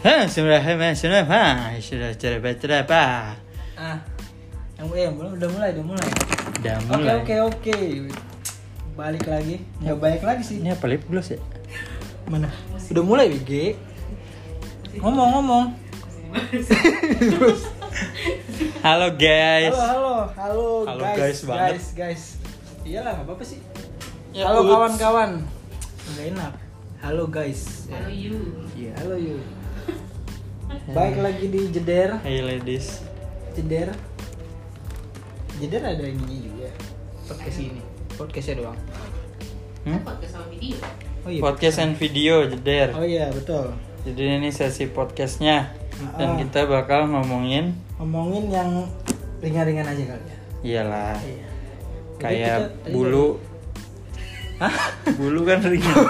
Hah, sudah hema sudah apa? Sudah cerita apa? Ah, yang eh, belum udah mulai, udah mulai. Udah Oke mulai. oke oke. Balik lagi. Ya balik lagi sih. Ini apa lip gloss ya? Mana? Udah mulai WG. Ngomong-ngomong. Halo guys. Halo halo halo, Halo, guys guys banget. guys guys. Iyalah nggak apa-apa sih. Ya, halo kawan-kawan. Nggak enak. Halo guys. Halo you. Iya halo you. Baik lagi di jeder. Hey ladies. Jeder. Jeder ada ininya juga. Podcast ini. Podcastnya doang. Hmm? Podcast sama video. Oh iya. Podcast and video jeder. Oh iya betul. Jadi ini sesi podcastnya dan Ah. kita bakal ngomongin Ngomongin yang ringan-ringan aja kali ya. iyalah Iya. Jadi kayak kita- bulu. Hah? Bulu kan ringan.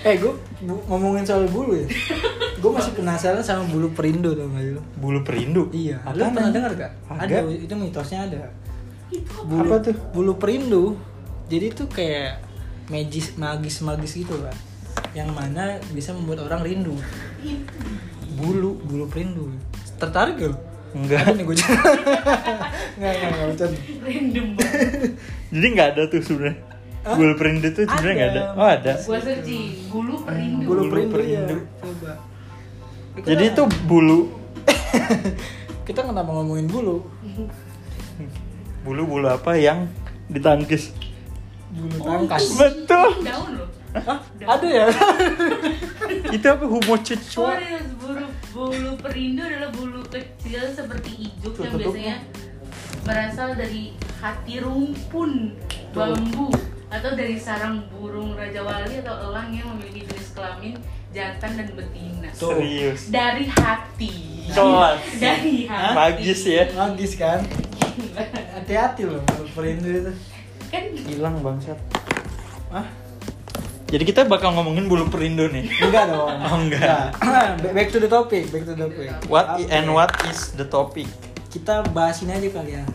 Eh gue ngomongin soal bulu ya. gue masih penasaran sama bulu perindo tau gak lu? Bulu perindu. Iya. Lu pernah dengar gak? Agak. Ada itu mitosnya ada. Itu apa? Bulu, Apa tuh? Bulu perindu. Jadi tuh kayak magis magis magis gitu lah. Yang mana bisa membuat orang rindu. Bulu bulu perindu. Tertarik gak? Enggak. Ada nih gue Enggak enggak enggak bercanda. Random banget. Jadi nggak ada tuh sebenarnya. Hah? Bulu perindu tuh sebenarnya nggak ada. Ada. Oh ada. Gua searching bulu perindu. Bulu Bulu perindu, perindu. ya. Coba. Jadi itu bulu kita kenapa ngomongin bulu? bulu bulu apa yang ditangkis? Bulu Oh, tangkas. itu- Betul. Daun loh. Hah? Ada ya? itu apa humo Oh, cecua? ada bulu bulu perindu adalah bulu kecil seperti ijuk Tuh, yang tutup. biasanya berasal dari hati rumpun bambu atau dari sarang burung raja wali atau elang yang memiliki jenis kelamin jantan dan betina. Tuh. Serius. Dari hati. Kelas. Dari hati. Magis ya. Magis kan? Hati-hati loh bulu perindu itu. Kan Hilang bangsat. Hah? Jadi kita bakal ngomongin bulu perindu nih. Enggak dong. Oh, enggak. Back- Back to the topic, back to the topic. What Apa and ya? what is the topic? Kita bahas ini aja kali ya.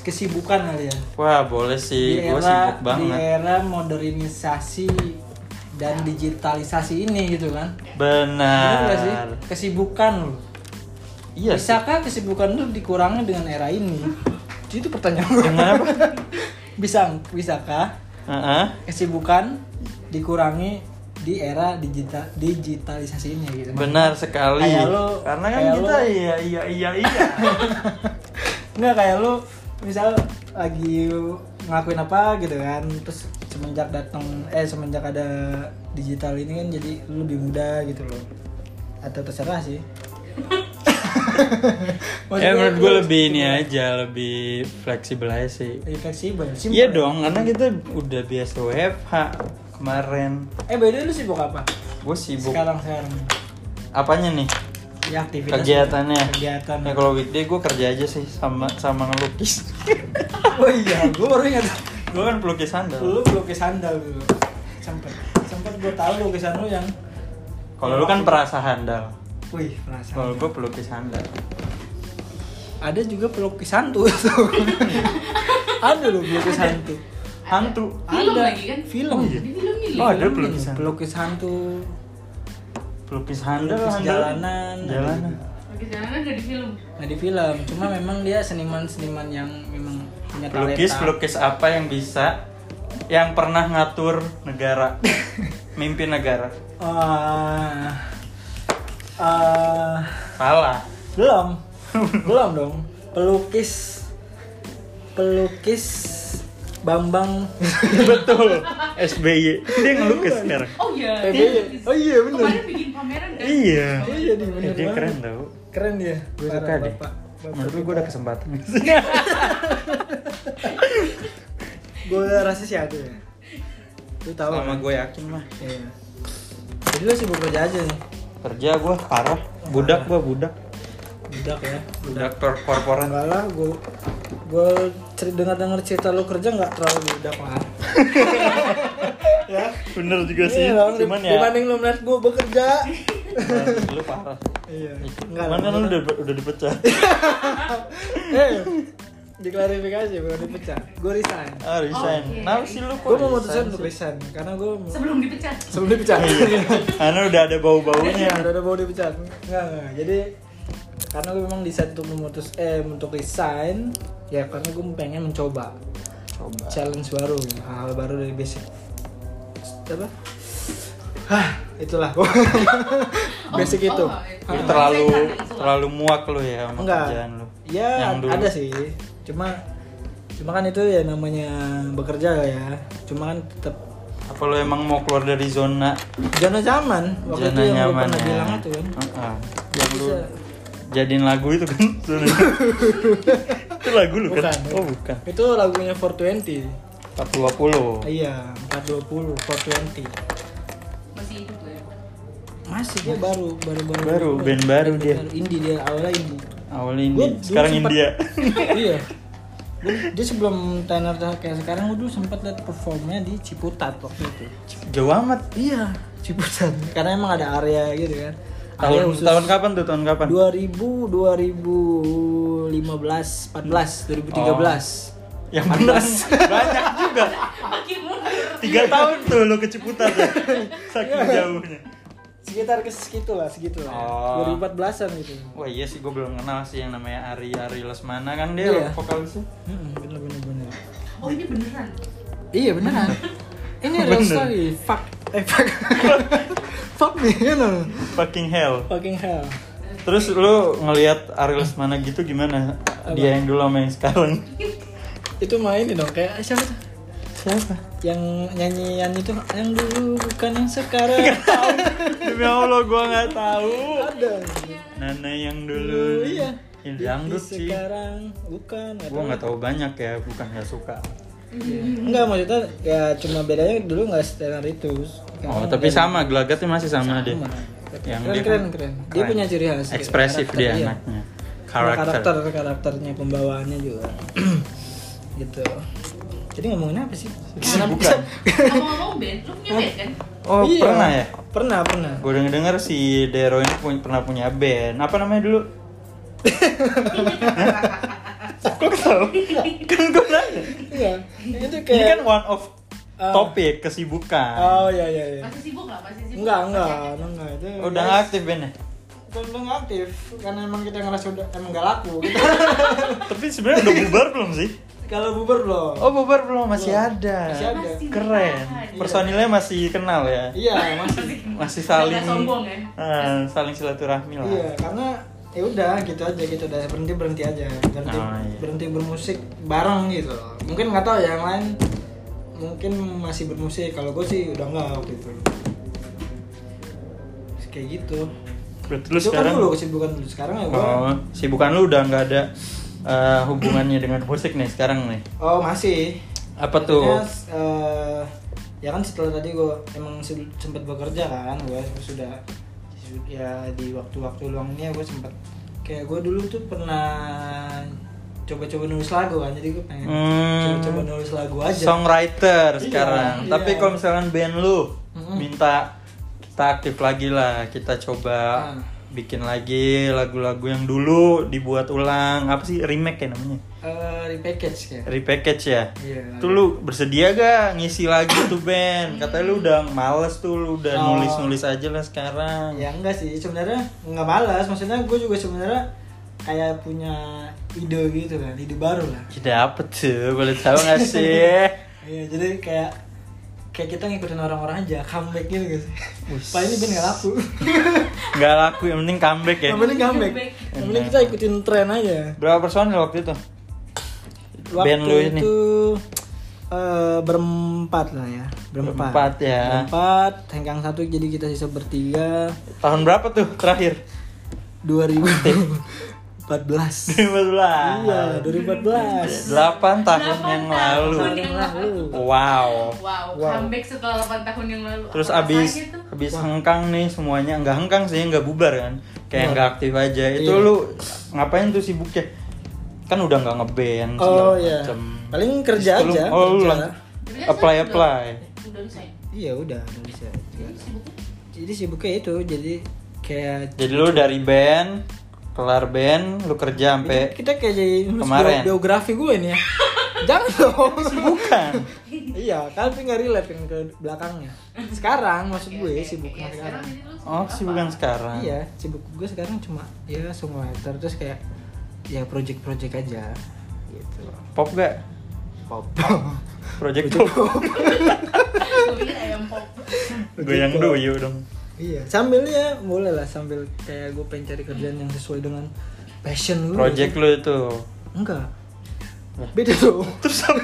Kesibukan kali ya. Wah boleh sih, gue sibuk di banget. era modernisasi dan digitalisasi ini gitu kan. Bener nggak sih? Benar. Kesibukan loh. Iya sih. Bisakah kesibukan lu dikurangi dengan era ini? Itu pertanyaan gue. Dengan apa? Bisa, bisakah Heeh. kesibukan dikurangi di era digital digitalisasi ini gitu? Benar sekali. Kayak lu- Karena kan kayak kita lu- iya iya iya iya. Nggak kayak lu misal lagi ngelakuin apa gitu kan terus semenjak datang eh semenjak ada digital ini kan jadi lu lebih mudah gitu loh atau terserah sih ya menurut gue lebih ini aja, lebih fleksibel aja sih. lebih fleksibel simple. Iya dong, karena kita udah biasa WFH kemarin. eh by the way lu sibuk apa Gue sibuk. sekarang sekarang Apanya nih? ya aktivitas Kegiatannya. kegiatan Ya kalau weekday gue kerja aja sih sama sama ngelukis. oh iya gue baru ingat gue kan pelukis sandal. lu pelukis sandal dulu sempet sempet gue tahu lukisan lu yang Kalau lu kan perasa handal. wih penasaran Kalau gue pelukis handal. ada juga pelukis hantu ada loh pelukis hantu Hantu. Film ada lagi kan? film Oh, iya. Di film ini. Oh, ada pelukis hantu. pelukis hantu Pelukis handal. pelukis handal. jalanan ada Jalanan. Oke, jalanan gak di film. nah di film cuma memang dia seniman seniman yang memang punya Pelukis talenta pelukis apa yang bisa yang pernah ngatur negara, mimpin negara. Ah, ah, Salah. belum belum dong pelukis pelukis Bambang Betul. SBY. Dia ngelukis sekarang. Oh iya. PBY. dia- Oh iya, bener. Kemarin bikin pameran kan? Iya. oh iya bener Eh, dia banget. keren tau. keren dia Gue suka deh. Menurut gue udah kesempatan. gue rasa sih ada ya lu tahu Sama kan? gue yakin mah. iya jadi lu sibuk kerja aja nih Kerja gue parah. Budak gue budak. budak ya Budak kor- korporat. enggak lah gue gue dengar dengar cerita lu kerja nggak terlalu budak lah ya Bener juga sih. Iya Cuman ya. dibanding lu melihat gue bekerja Lu parah. iya Cuman kan lu udah udah dipecat. eh Diklarifikasi bukan dipecat. Gue resign. Ah, resign. Kenapa sih lu kok Gue memutuskan resign untuk resign karena gue Sebelum dipecat. sebelum dipecat. Karena udah ada bau-baunya. Ada ada mau dipecat. Enggak, enggak. Jadi karena gue memang decide untuk memutus eh untuk resign ya karena gue pengen mencoba Coba. challenge baru hal baru dari basic apa Hah, itulah basic Oh, itu oh, itu. Lu Ah. terlalu Mindset kan, itu. terlalu muak lu ya sama enggak kerjaan lu. ya Yang dulu. ada sih cuma cuma kan itu ya namanya bekerja ya cuma kan tetap Apa lu emang mau keluar dari zona zona zaman waktu zona itu yang nyaman pernah ya? bilang itu kan Heeh. Yang lu Bisa. jadiin lagu itu kan itu lagu lu kan? Bukan. Oh bukan. itu lagunya 420 420. iya 420 420 Masih hidup ya. Masih dia baru baru baru Baru, band baru dia. indie dia awalnya indie Awalnya ini, Gua sekarang sempet- India. iya Gua- dia sebelum tenar kayak sekarang gue dulu sempat lihat performnya di Ciputat waktu itu Jauh amat. iya Ciputat karena emang ada area gitu kan Tahun khusus tahun kapan tuh? Tahun kapan? 2000 2015 14 2013 Yang benar banyak juga. Makin mundur. Tiga tahun tuh lu ke Ciputat ya. Saking jauhnya. Sekitar ke segitu lah segitu lah Oh. 2014an gitu Wah iya sih gue belum kenal sih yang namanya Ari Ari Lesmana kan dia Iya. vokalisnya. Hmm, bener bener bener Oh ini beneran. Iya beneran. Ini real Bener. story. Fuck. Eh fuck. fuck me, you know. Fucking hell. Fucking hell. Terus lu ngelihat Ari Lesmana gitu gimana? Dia yang dulu sama yang sekarang. Itu main dong kayak siapa tuh? Siapa? Yang nyanyian itu yang dulu bukan yang sekarang. Demi Allah gua nggak tahu. Ada. Nana yang Dulu iya. Yang Di- dangdut sih. Sekarang bukan. Gua nggak tahu banyak ya, bukan nggak suka. Enggak maksudnya ya cuma bedanya dulu nggak setenar itu. Oh, tapi sama gelagatnya masih sama, deh. Sama. Yang keren, dia keren, kan keren. Dia keren. punya ciri khas. Ekspresif Karakter, dia iya. anaknya. karakter Karakter. karakternya pembawaannya juga gitu jadi ngomongin apa sih Bukan. Ngomong-ngomong band, lu punya band kan? Oh, Iya, pernah ya? pernah pernah Gue denger denger si Dero ini punya, pernah punya band. Apa namanya dulu? Kok ketawa? kan gue nanya. iya itu Ini kayak kan one of Ah. topik kesibukan. oh iya iya iya Masih sibuk nggak? Masih sibuk? enggak enggak aktif? enggak itu Oh, Udah nggak aktif bandnya? udah udah nggak aktif karena emang kita ngerasa udah emang gak laku gitu. Tapi sebenarnya udah bubar belum sih? Kalau bubar belum Oh bubar belum masih Belum. ada. Masih ada. Masih Keren. bertahan. Personilnya masih kenal ya. iya masih Masih saling sombong ya? Ah, saling silaturahmi lah. iya karena ya udah gitu aja gitu udah berhenti berhenti aja berhenti Oh, iya. berhenti bermusik bareng gitu mungkin nggak tahu ya yang lain mungkin masih bermusik kalau gue sih udah nggak waktu itu kayak gitu Berarti lu itu sekarang kan dulu kesibukan dulu sekarang ya gue Oh, sibukan lu udah nggak ada eh, hubungannya dengan musik nih sekarang nih. oh masih Apa tuh? Maksudnya, eh, ya kan setelah tadi gue emang se- sempat bekerja kan gue sudah ya di waktu-waktu luangnya gue sempat kayak gue dulu tuh pernah coba-coba nulis lagu kan jadi gue pengen Hmm. coba-coba nulis lagu aja Songwriter Iya, sekarang. iya. Tapi kalau misalkan band lu Mm-mm. minta kita aktif lagi lah, kita coba Ah. Bikin lagi lagu-lagu yang dulu dibuat ulang. Apa sih remake ya namanya? Eh, repackage kayak Repackage ya. Iya. Tuh lu bersedia gak ngisi lagi tuh band? Katanya lu udah males tuh, lu udah Oh. nulis-nulis aja lah sekarang. ya enggak sih sebenarnya nggak malas maksudnya gue juga sebenarnya kayak punya ide gitu kan ide baru lah Tidak apa tuh, boleh tahu gak sih? Iya, jadi kayak kayak kita ngikutin orang-orang aja, comeback gitu guys. Pak ini band gak laku. Gak laku, yang penting comeback ya. Yang penting comeback. Yang penting kita ikutin tren aja. Berapa personil waktu itu? Waktu Band lu ini. itu eh, berempat lah ya, berempat. Berempat ya. Berempat, hengkang satu jadi kita sisa bertiga. Tahun berapa tuh terakhir? 2014. 2014. iya, 2014. 8 tahun Delapan yang tahun lalu. yang lalu. Wow. Wow, Wow. comeback setelah 8 tahun yang lalu. Terus Apa abis abis hengkang nih semuanya nggak hengkang sih nggak bubar kan kayak Iya. nggak aktif aja itu Iya. lu ngapain tuh sibuknya kan udah nggak ngeband Oh iya. macem. Paling kerja Terus lu- aja. oh lu Tapi kan apply apply resign. Iya, udah, udah bisa. Jadi sibuknya Jadi sibuknya itu, jadi kayak jadi lu dari band kelar band lu kerja sampai kita kayak jadi Kemarin. bio- biografi gue nih ya. Jangan dong. Bukan. Iya tapi nggak relate yang ke belakangnya. Sekarang maksud gue sibuknya Ya, sekarang oh sih bukan sekarang? Iya sibuk gue sekarang cuma ya songwriter terus kayak ya project-project aja gitu. Pop gak? Pop. Project pop. Gue goyang dulu dong iya sambilnya boleh lah sambil kayak gue pengen cari kerjaan yang sesuai dengan passion gue project lu itu. Enggak. Lah. beda tuh terus apa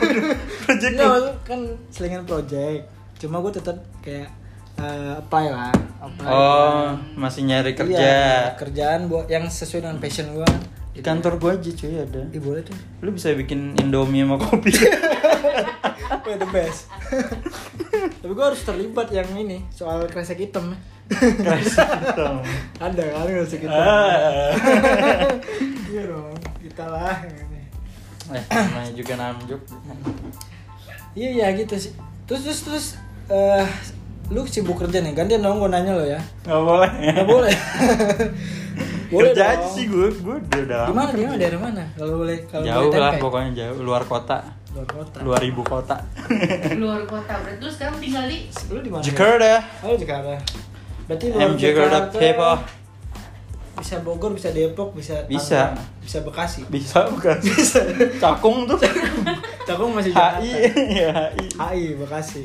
project Enggak, lu? kan selingan project Cuma gue tetap kayak eh, apply lah apply oh masih nyari kerja. Iya, kerjaan buat yang sesuai dengan passion gue di kantor gua aja cuy ada. Ih boleh tuh. Lu bisa bikin indomie sama kopi. The best. Tapi gue harus terlibat yang ini Soal kresek hitam gitu Ada kan kresek hitam ah. Iya dong Kita lah eh namanya juga namjuk. Iya iya gitu sih. Terus terus terus eh Lu sibuk kerja nih? Gantian dong gue nanya lo ya. Nggak boleh. Gak boleh. Boleh kerja dong. aja sih gue gue udah udah lama Gimana kerja. gimana daerah mana? Kalau boleh kalau jauh boleh lah tempe. pokoknya jauh. Luar kota. Luar kota. luar ibu kota. Luar kota. Berarti lu sekarang tinggal di Lu di mana? Jakarta. Oh, Jakarta. Berarti luar I'm Jakarta people Bisa Bogor, bisa Depok, bisa Bisa. Tangerang, bisa Bekasi. bisa bukan Bisa. cakung tuh Cakung masih Jakarta. HI ya HI HI Bekasi.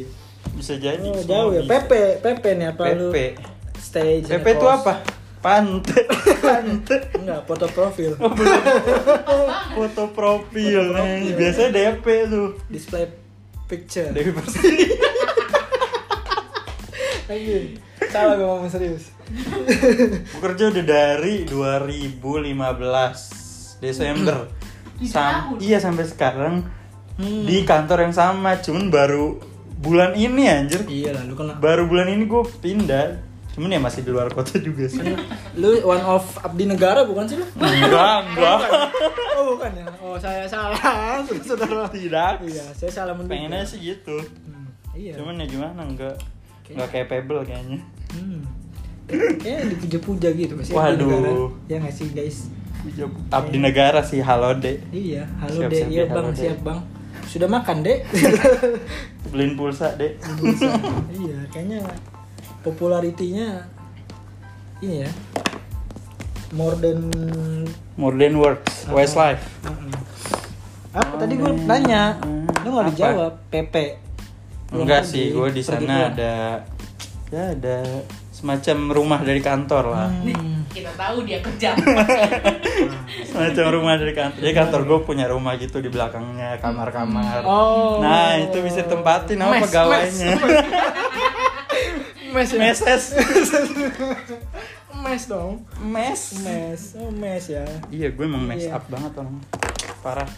bisa jadi Oh, jauh ya. PP, PP nih apa lu? PP Stage. PP itu apa pantai pantai Enggak, foto profil. Oh, foto profil nih biasanya DP tuh Display picture. DP pasti Lagi. Salah gue ngomong serius. Gua kerja udah dari 2015 Desember Sam iya sampai sekarang Hmm. di kantor yang sama cuman baru bulan ini anjir Iya lah, lu kan baru bulan ini gue pindah cuman ya masih di luar kota juga sih lu one of abdi negara bukan sih lu? enggak enggak Oh bukan ya? Oh saya salah, saudara. tidak Iya, saya salah menduga. pengennya sih gitu Hmm, iya. cuman ya gimana enggak enggak capable kayaknya Hmm. Kayaknya dipuja-puja gitu pasti. Waduh. negara. Ya nggak sih guys? abdi negara sih halo dek Iya, halo dek, iya bang, halo, Dek. siap bang. Sudah makan dek? beliin pulsa dek iya, kayaknya popularitinya ini ya. More than more than works Westlife Mm-mm. Apa tadi gue nanya, lu nggak dijawab. PP. Belum enggak sih gue di sana ada ya ada semacam rumah dari kantor lah Hmm. kita tahu dia kerja semacam rumah dari kantor jadi kantor gue punya rumah gitu di belakangnya kamar-kamar Oh. nah itu bisa ditempatin sama Mes, pegawainya Mes, ya? meses mes dong. mes Mes, oh mes ya. iya gue emang mess Iya. up banget orang parah.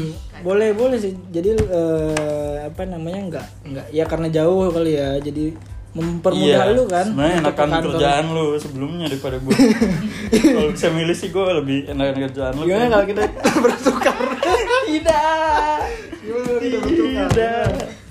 Boleh boleh sih. Jadi eh, apa namanya nggak nggak ya karena jauh kali ya. Jadi mempermudah lu kan? Iya, sebenarnya enakan kantor. kerjaan lu sebelumnya daripada gue kalau bisa milih sih gue lebih enakan kerjaan lu. Gimana kalau kita bertukar? Tidak. Gimana kita bertukar? Tidak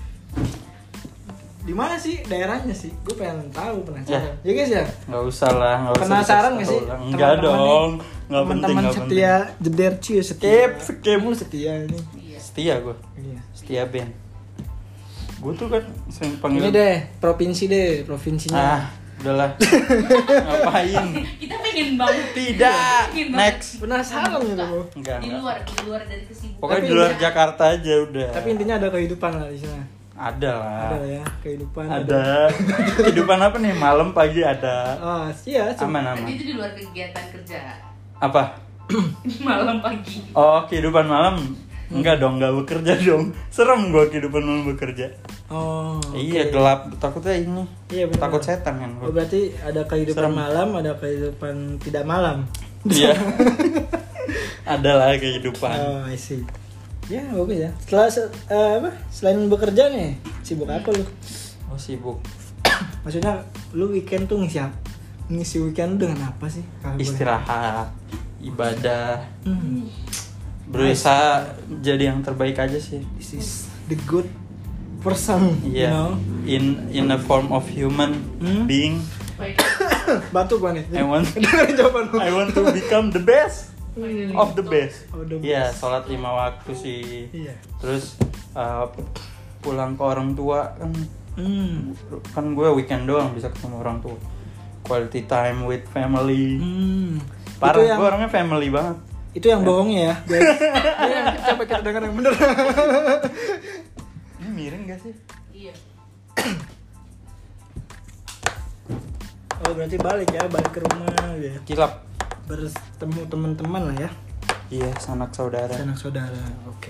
di mana sih? Daerahnya sih? Gue pengen tahu penasaran. Ya. ya guys ya? Nggak usah lah nggak usah penasaran nggak sih? enggak dong. Nggak penting teman-teman setia jeder cuy setia. Skip skip Kamu setia ini. Iya. Setia gue iya. Setia band. Gue tuh kan sering panggil ini deh provinsi deh provinsinya. Ah udahlah. Ngapain? Kita pengen banget. Tidak. Pengen banget. next. Penasaran gitu lo enggak di enggak. luar di luar dari kesibukan. Pokoknya di luar Jakarta aja udah. Tapi intinya ada kehidupan lah di sana ada lah. Ada ya kehidupan ada. Kehidupan apa nih? Malam pagi ada. Ah iya cuma- aman aman. Berarti itu di luar kegiatan kerja. Apa? Malam pagi. Oh kehidupan malam? Enggak dong enggak bekerja dong. Serem gua kehidupan malam bekerja. Oh iya oke. gelap. Takutnya ini. Iya, benar. takut setan kan Oh, berarti ada kehidupan Serem. malam ada kehidupan tidak malam. Iya. Ada lah kehidupan. Oh I see ya bagus ya setelah se- eh, apa selain bekerja nih sibuk apa lu oh sibuk maksudnya lu weekend tuh ngisi apa ngisi weekend lu dengan apa sih Kalau boleh? istirahat ibadah hmm. berusaha jadi yang terbaik aja sih this is the good person you Iya, know in in a form of human Hmm? being. Bantu gua nih. I want. I want to become the best of the best. Of the Iya, best. sholat lima waktu sih. Iya. Terus uh, pulang ke orang tua kan Hmm. kan gue weekend doang bisa ketemu orang tua. Quality time with family. Hmm. Parah, yang, gue orangnya family banget. itu yang bohongnya ya, guys. Ini yang capek kita denger yang bener. Ini miring gak sih? Iya. Oh, berarti balik ya, balik ke rumah ya. Kilap. Bertemu teman-teman lah ya. Iya, sanak saudara. Sanak saudara. Oke.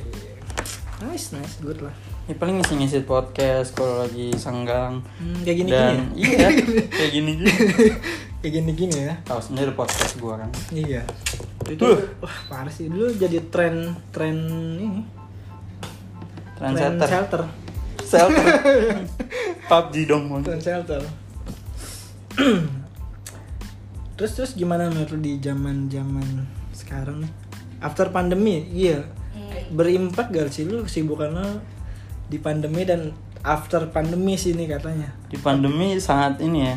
Nice, nice, good lah. Ya paling ngisi-ngisi podcast kalau lagi senggang. Hmm, kayak gini Dan gini. iya, kayak gini-gini. kayak gini gini ya. Tahu sendiri podcast gue kan. Iya. Itu Huh. wah parah sih dulu jadi tren tren ini. Trendsetter. shelter. Shelter. PUBG dong. Tren shelter. terus terus gimana menurut di zaman zaman sekarang nih? After pandemi, iya. Hmm. Berimpak gak sih lu kesibukan lu di pandemi dan after pandemi sih ini katanya? Di pandemi sangat ini ya.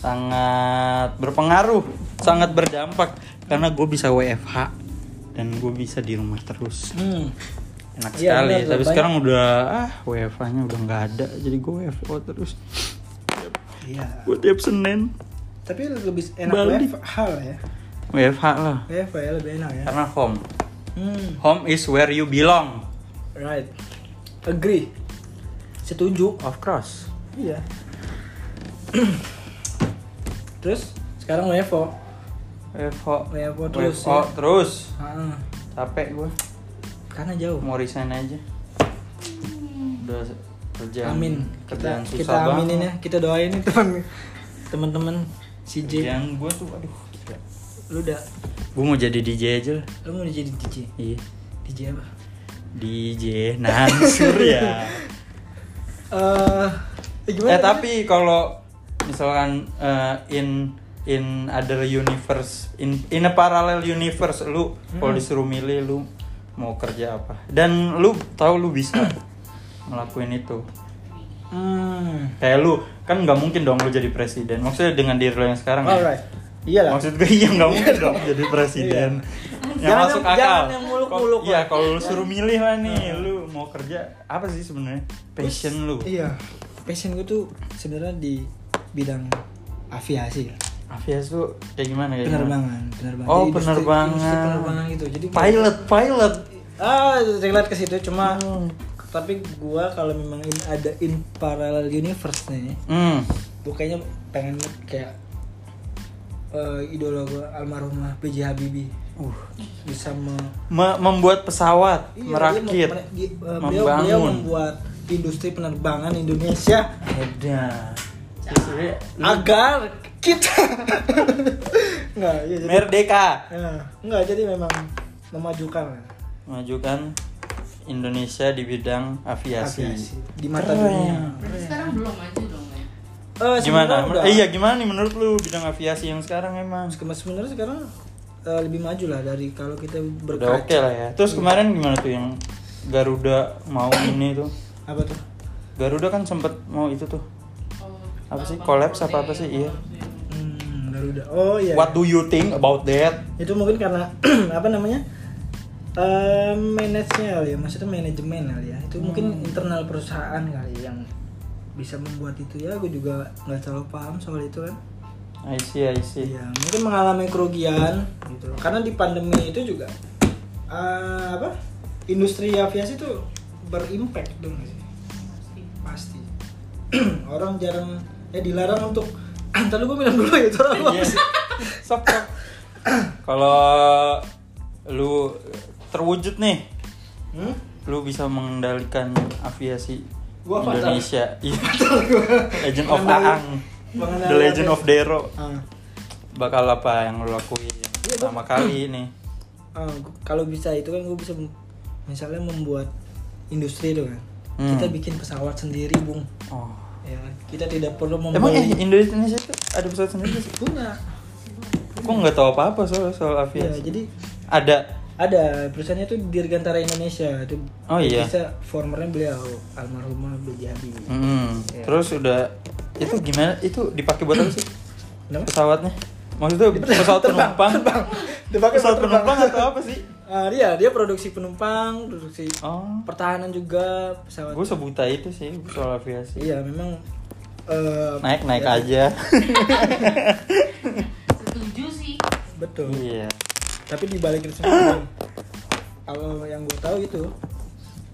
Sangat berpengaruh, sangat berdampak karena gue bisa WFH dan gue bisa di rumah terus. Hmm. Enak Iya, sekali. benar, Tapi banyak. sekarang udah ah WFH-nya udah nggak ada. Jadi gue WFO terus. Iya. Gue tiap Senin Tapi lebih enak Balik. WFH lah ya. WFH lah. WFH ya lebih enak ya. Karena home. Hmm. Home is where you belong. Right. Agree. Setuju. Of course. Iya. Terus sekarang WFO. WFO. WFO terus WFO ya. terus. Heeh. Capek gue. Karena jauh. Mau resign aja. Udah kerjaan. Amin. Kerjaan kita, susah kita banget. aminin ya. Kita doain teman teman-teman si J. Kerjaan gue tuh aduh. gila. Lu udah Gue mau jadi DJ aja lah. lu mau jadi DJ. Iya. DJ apa? DJ Nansur ya. Eh, eh, gimana? eh tapi kalau misalkan eh, in in other universe in in a parallel universe lu kalau Hmm. disuruh milih lu mau kerja apa dan lu tahu lu bisa ngelakuin itu Hmm. kayak lu kan nggak mungkin dong lu jadi presiden maksudnya dengan diri lu yang sekarang ya? Alright. Iya lah. maksud gue iya nggak mungkin dong jadi presiden yang Jangan masuk yang- akal jangan yang muluk-muluk, iya kalau lu suruh milih lah nih lu mau kerja apa sih sebenarnya passion lu Iya. Passion gue tuh sebenarnya di bidang aviasi. aviasi tuh kayak gimana kayak gimana? penerbangan, penerbangan. Oh, Jadi industri- penerbangan. industri penerbangan gitu. Jadi pilot pilot Ah, relate ke situ cuma Hmm. Tapi gua kalau memang in- ada in parallel universe nih, hmm. gua kayaknya pengen kayak eh, idola gua almarhumah B.J. Habibie. Uh. Bisa me- Me- membuat pesawat Iya, merakit dia mem- di- eh, beliau, membangun. beliau membuat industri penerbangan Indonesia. Edan. agar kita nggak ya jadi Merdeka. Ya, nggak jadi memang memajukan. Lah Majukan Indonesia di bidang aviasi, aviasi. Di mata Keren. dunia. Berarti sekarang belum maju dong ya. Eh, gimana? udah. Eh, iya gimana nih menurut lu bidang aviasi yang sekarang emang? Sekarang- sebenarnya sekarang eh, lebih maju lah dari kalau kita udah berkaca. oke lah ya. Terus kemarin gimana tuh yang Garuda mau ini tuh? Apa tuh? Garuda kan sempet mau itu tuh. Oh, Apa sih, collapse apa apa sih? Iya. hmm, Garuda. Oh iya. What do you think about that? Itu mungkin karena apa namanya eh manajenya ya maksudnya manajemen kali ya itu mungkin internal perusahaan kali yang bisa membuat itu ya gue juga nggak terlalu paham soal itu kan I see I see Iya, mungkin mengalami kerugian gitu. Karena di pandemi itu juga eh, apa? Industri aviasi itu berimpact dong sih. Pasti. Orang jarang ya dilarang untuk Ntar lu gue minum dulu ya, itu orang Iya. Sok, sok. Kalau lu terwujud nih, Hmm? lu bisa mengendalikan aviasi Gua. Indonesia. Iya. Legend of Aang. The Legend of Dero. Ah, Bakal apa yang lu lakuin Iya, pertama kali ah, gu- kalau bisa itu kan gue bisa misalnya membuat industri itu kan. Hmm. Kita bikin pesawat sendiri, Bung. Oh. Ya, kita tidak perlu Emang eh membeli Indonesia itu ada pesawat sendiri sih? punya. Kok nggak tahu apa-apa soal soal Ya, aviasi? jadi ada Ada perusahaannya itu Dirgantara Indonesia itu Oh, iya. bisa formernya beliau almarhumah B.J. Habibie. Hmm, Iya. Terus udah itu gimana? Itu dipakai buat apa sih? Kenapa? pesawatnya maksudnya pesawat Terbang, penumpang terbang. Dipakai pesawat terbang. penumpang atau apa sih Ah, dia dia produksi penumpang, produksi oh pertahanan juga pesawat. gue sebuta itu sih soal aviasi Iya, memang eh, naik naik ya, aja Setuju sih. Betul. iya Tapi dibalik itu semua, kalau yang gue tahu itu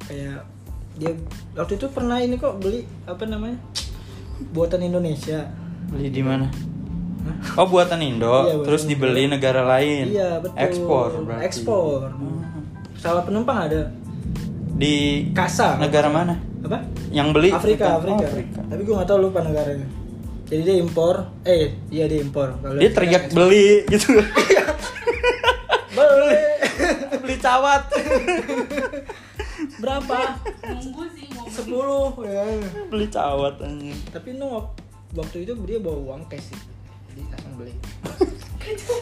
kayak dia waktu itu pernah ini kok beli apa namanya buatan Indonesia. beli di mana Hah? oh buatan Indo Iya, buatan terus Indo. dibeli negara lain Iya betul. ekspor berarti Ekspor. Hmm. Pesawat penumpang ada. di Kasa. negara mana Apa? yang beli Afrika, Oh, Afrika. Afrika. Tapi gue nggak tahu lupa negaranya. Jadi dia impor, eh iya dia impor. Kalau dia teriak ekspor. beli gitu. beli cawat Berapa? Nunggu sih mau beli. Sepuluh ya. beli cawat anjing Tapi nu waktu itu dia bawa uang cash sih. Jadi langsung beli.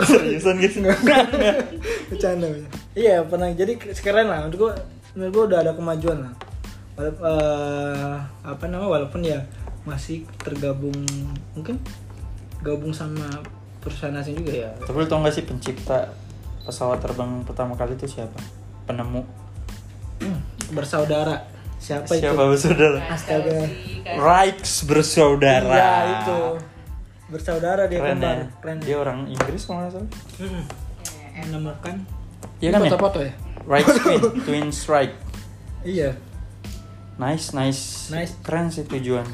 seriusan gitu Bercanda. bercanda. Iya pernah jadi sekeren lah. Menurut gua, menurut gua udah ada kemajuan lah. Wala- eh, apa nama walaupun ya masih tergabung mungkin gabung sama perusahaan asing juga ya. tapi lu tau gak sih pencipta pesawat terbang pertama kali itu siapa penemu Bersaudara. Siapa, itu? siapa bersaudara Astaga. Reichs bersaudara Iya itu. Bersaudara dia keren kembar. ya Keren. dia orang Inggris kalau nggak salah. Eh, Menemukan. iya kan ya Foto-foto ya? Reich twin twins Reich Iya. nice nice Nice. keren sih tujuan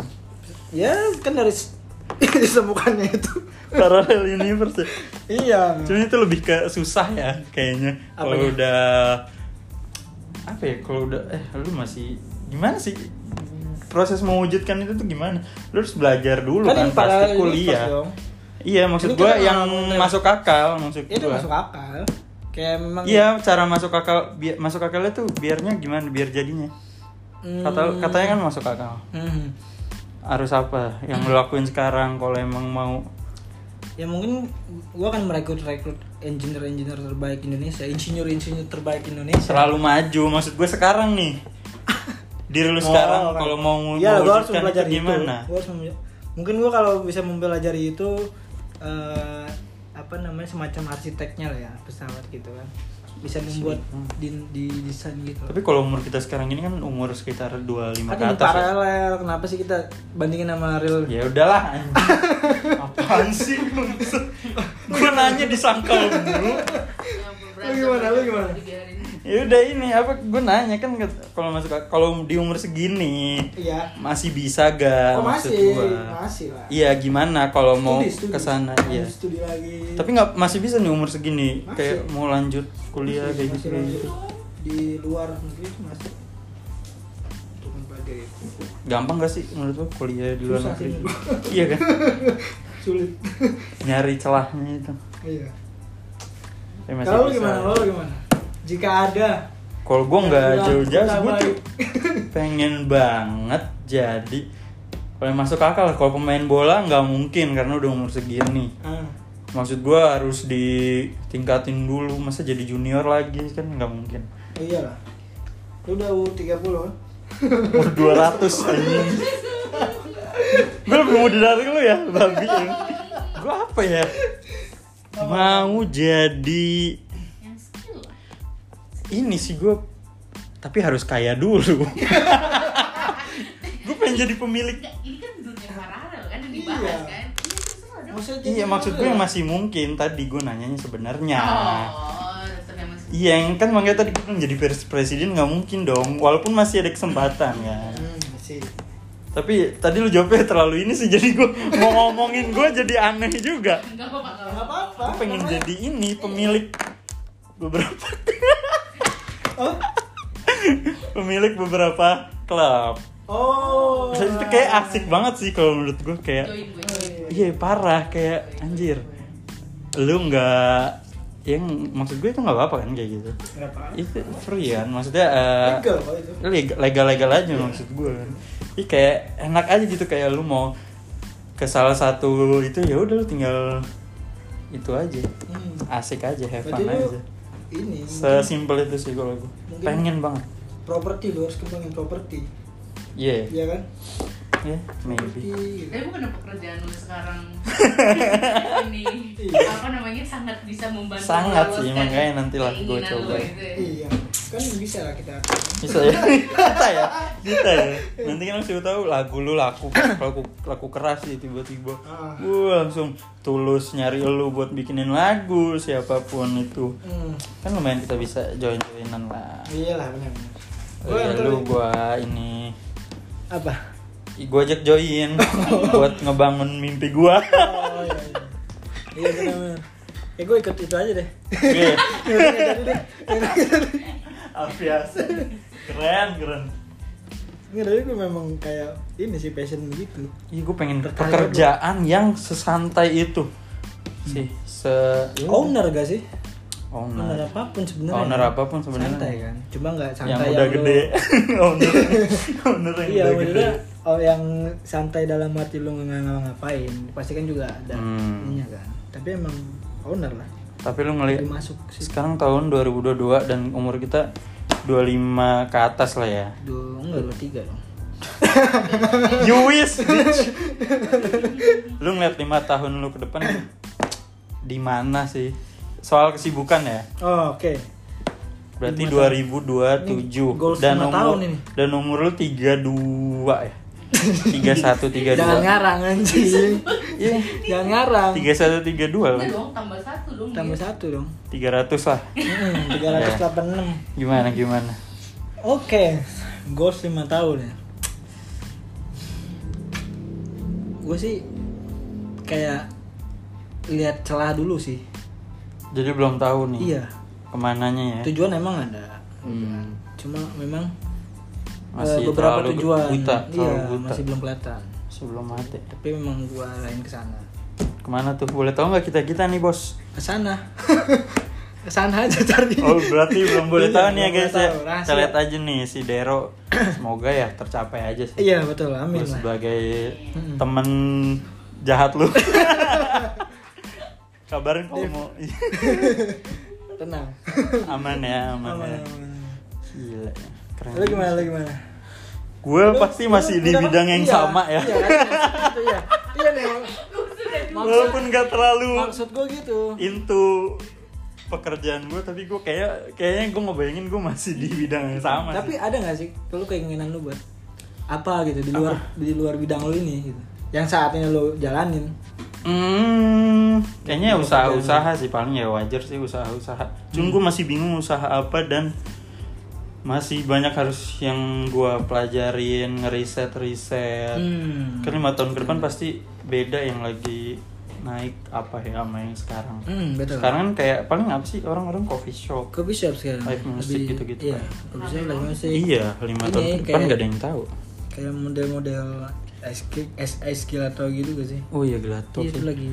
Ya kan dari ditemukannya itu. parallel universe ya. iya. Cuma itu lebih ke susah ya kayaknya. Kalau Apanya? udah apa ya? Kalau udah eh lu masih gimana sih proses mewujudkan itu tuh gimana? Lu harus belajar dulu Kan kan, pasti paralel kuliah. Iya, maksud kita yang masuk akal maksud Itu gua. masuk akal. Kayak memang Iya, cara masuk akal biar masuk akalnya tuh biarnya gimana biar jadinya. Hmm. Kata katanya kan masuk akal. Hmm. Harus apa yang lu lakuin sekarang kalau emang mau Ya mungkin gua akan merekrut rekrut engineer-engineer terbaik Indonesia, insinyur-insinyur terbaik Indonesia. selalu maju maksud gue sekarang nih diri lu sekarang Oh, kan. kalau mau Iya, gua harus mewujudkan itu gimana Gua harus Mungkin gua kalau bisa mempelajari itu eh, apa namanya semacam arsiteknya lah ya pesawat gitu kan. Bisa membuat Hmm. di, di desain gitu. tapi kalau umur kita sekarang ini kan umur sekitar 25 kan ke atas ya. paralel, kenapa sih kita bandingin sama real? ya udahlah apaan sih gue nanya disangkal dulu Ya ampun, berantem Lu gimana, lu gimana? Ya udah ini apa gue nanya kan kalau masuk kalau di umur segini Iya. masih bisa gak Oh maksud masih, gua? masih lah. iya gimana kalau mau ke sana Lanjut iya Studi lagi. tapi nggak masih bisa nih umur segini Masih. kayak mau lanjut kuliah Masih- kayak masih gitu lanjut. gitu di luar negeri itu masih gampang gak sih menurut lo kuliah di luar Susah negeri iya kan Sulit. nyari celahnya itu iya. Ya, Kalau gimana? Lu gimana? Jika ada kalau gue nggak jauh-jauh bilang gue tuh pengen banget jadi kalau yang masuk akal kalau pemain bola nggak mungkin karena udah umur segini. Ah, maksud gue harus ditingkatin dulu masa jadi junior lagi kan nggak mungkin. Iyalah. Lu udah U30 kan? umur 200 anjing. Gue lebih muda dari lu ya babi. Gue apa ya? Mau jadi. Ini sih gue tapi harus kaya dulu gue pengen jadi pemilik Enggak, ini kan dunia paralel kan yang dibahas Iya. kan. Iya. Maksudnya iya maksud gue yang ya? masih mungkin tadi gue nanyanya sebenarnya Oh, iya yang kan makanya tadi gue jadi pres- presiden nggak mungkin dong walaupun masih ada kesempatan kan Hmm, masih. tapi tadi lu jawabnya terlalu ini sih jadi gue mau ngomongin gue jadi aneh juga Enggak apa-apa, gue pengen jadi ini pemilik beberapa Oh. pemilik beberapa klub Oh. Dan itu kayak asik banget sih kalau menurut gue kayak. Oh, iya. iya parah kayak anjir lu nggak yang maksud gue itu nggak apa-apa kan kayak gitu itu free kan maksudnya eh, Legal kok itu. leg- legal-legal aja maksud gue kan Ih, kayak enak aja gitu kayak lu mau ke salah satu itu ya udah lu tinggal itu aja Hmm. asik aja have fun Berarti aja ini sesimpel itu sih kalau gue Mungkin- pengen banget properti lu harus kembangin properti iya Iya kan Ya, maybe. Iya. Tapi bukan pekerjaan lu sekarang ini Iya. apa namanya sangat bisa membantu Sangat sih, makanya nanti lah lu coba. itu ya. Iya, kan bisa lah kita. Bisa ya? Kita ya? Kita ya? Nanti kan siapa tahu lagu lu laku laku, laku keras sih tiba-tiba Ah. Wah langsung tulus nyari lu buat bikinin lagu siapa pun itu Hmm. Kan lumayan kita bisa join-joinan lah Iya lah benar-benar. Oh, ya, lu gua ini apa? Gua ajak join buat ngebangun mimpi gua Oh iya iya. Iya benar-benar. Ya gue ikut itu aja deh. Iya. Aviasi Keren, keren Nggak, tapi gue memang kayak ini sih passion begitu. Iya, gue pengen Terkaya pekerjaan yang sesantai itu sih, se ya. Owner gak sih? owner, Owner apa pun sebenarnya. Owner apa pun sebenarnya. Santai kan. Cuma nggak santai yang udah lu- gede, owner, owner yang Iya, udah gede. oh, yang santai dalam hati lu nggak ngapain, pasti kan juga ada Hmm. ininya kan. Tapi emang owner lah. Tapi lu ngeliat Dimasuk sih. sekarang tahun 2022 dan umur kita 25 ke atas lah ya. Dua, enggak dua tiga dong. You wish, bitch. lu ngeliat 5 tahun lu ke depan di mana sih? Soal kesibukan ya. Oh, oke. Berarti Lima 2027 Ini goals dan umur tahun ini. dan umur lu 32 ya. 31 32. Jangan ngarang anjing. Iya. Jangan ngarang. 31 32 Udah lah. dong tambah satu dong. Tambah dia. satu dong. 300 lah. Tiga ratus delapan enam. Gimana gimana? Oke, goals 5 tahun ya. Gue sih kayak lihat celah dulu sih. Jadi belum tahu nih. Iya. Ke mananya ya? Tujuan emang ada. Hmm. Cuma memang Masih beberapa terlalu tujuan buta, iya buta. masih belum kelihatan. Sebelum mati. Tapi memang gua lain ke sana. Ke mana tuh? Boleh tahu nggak kita kita nih bos? Ke sana. ke sana aja cari. Oh berarti belum boleh Iya, tahu nih ya guys ya. Kita lihat aja nih si Dero. Semoga ya tercapai aja sih. Iya betul, amin lah. sebagai Mm-mm. temen jahat lu. Kabarin kalau mau Tenang. aman ya, aman, Aman, ya. aman. Gila. Keren. Lu gimana, lu gimana? Gue pasti masih di Udah, bidang yang iya, sama ya. Iya, kan? Itu iya. Iya nih. Maksud, Walaupun gak terlalu maksud gua gitu. into pekerjaan gue, tapi gue kayak kayaknya gue ngebayangin gue masih di bidang yang sama. Tapi sih. ada gak sih lu keinginan lu buat apa gitu di luar di luar bidang lu ini gitu. Yang saat ini lu jalanin. Hmm, kayaknya usaha-usaha sih paling ya wajar sih usaha-usaha. Cuma gue masih bingung usaha apa dan masih banyak harus yang gue pelajarin, ngeriset-riset. Hmm. Kan lima tahun ke depan pasti beda yang lagi naik apa ya sama yang sekarang. Hmm, betul. Sekarang kan kayak paling apa sih orang-orang coffee shop. Coffee shop sekarang. Live music Lebih- gitu-gitu Iya, kan. coffee shop live music. Iya, lima Ini tahun ke depan kayak- gak ada yang tahu. Kayak model-model ice cake, ice, ice gelato gitu gak sih? Oh iya gelato Iya, itu lagi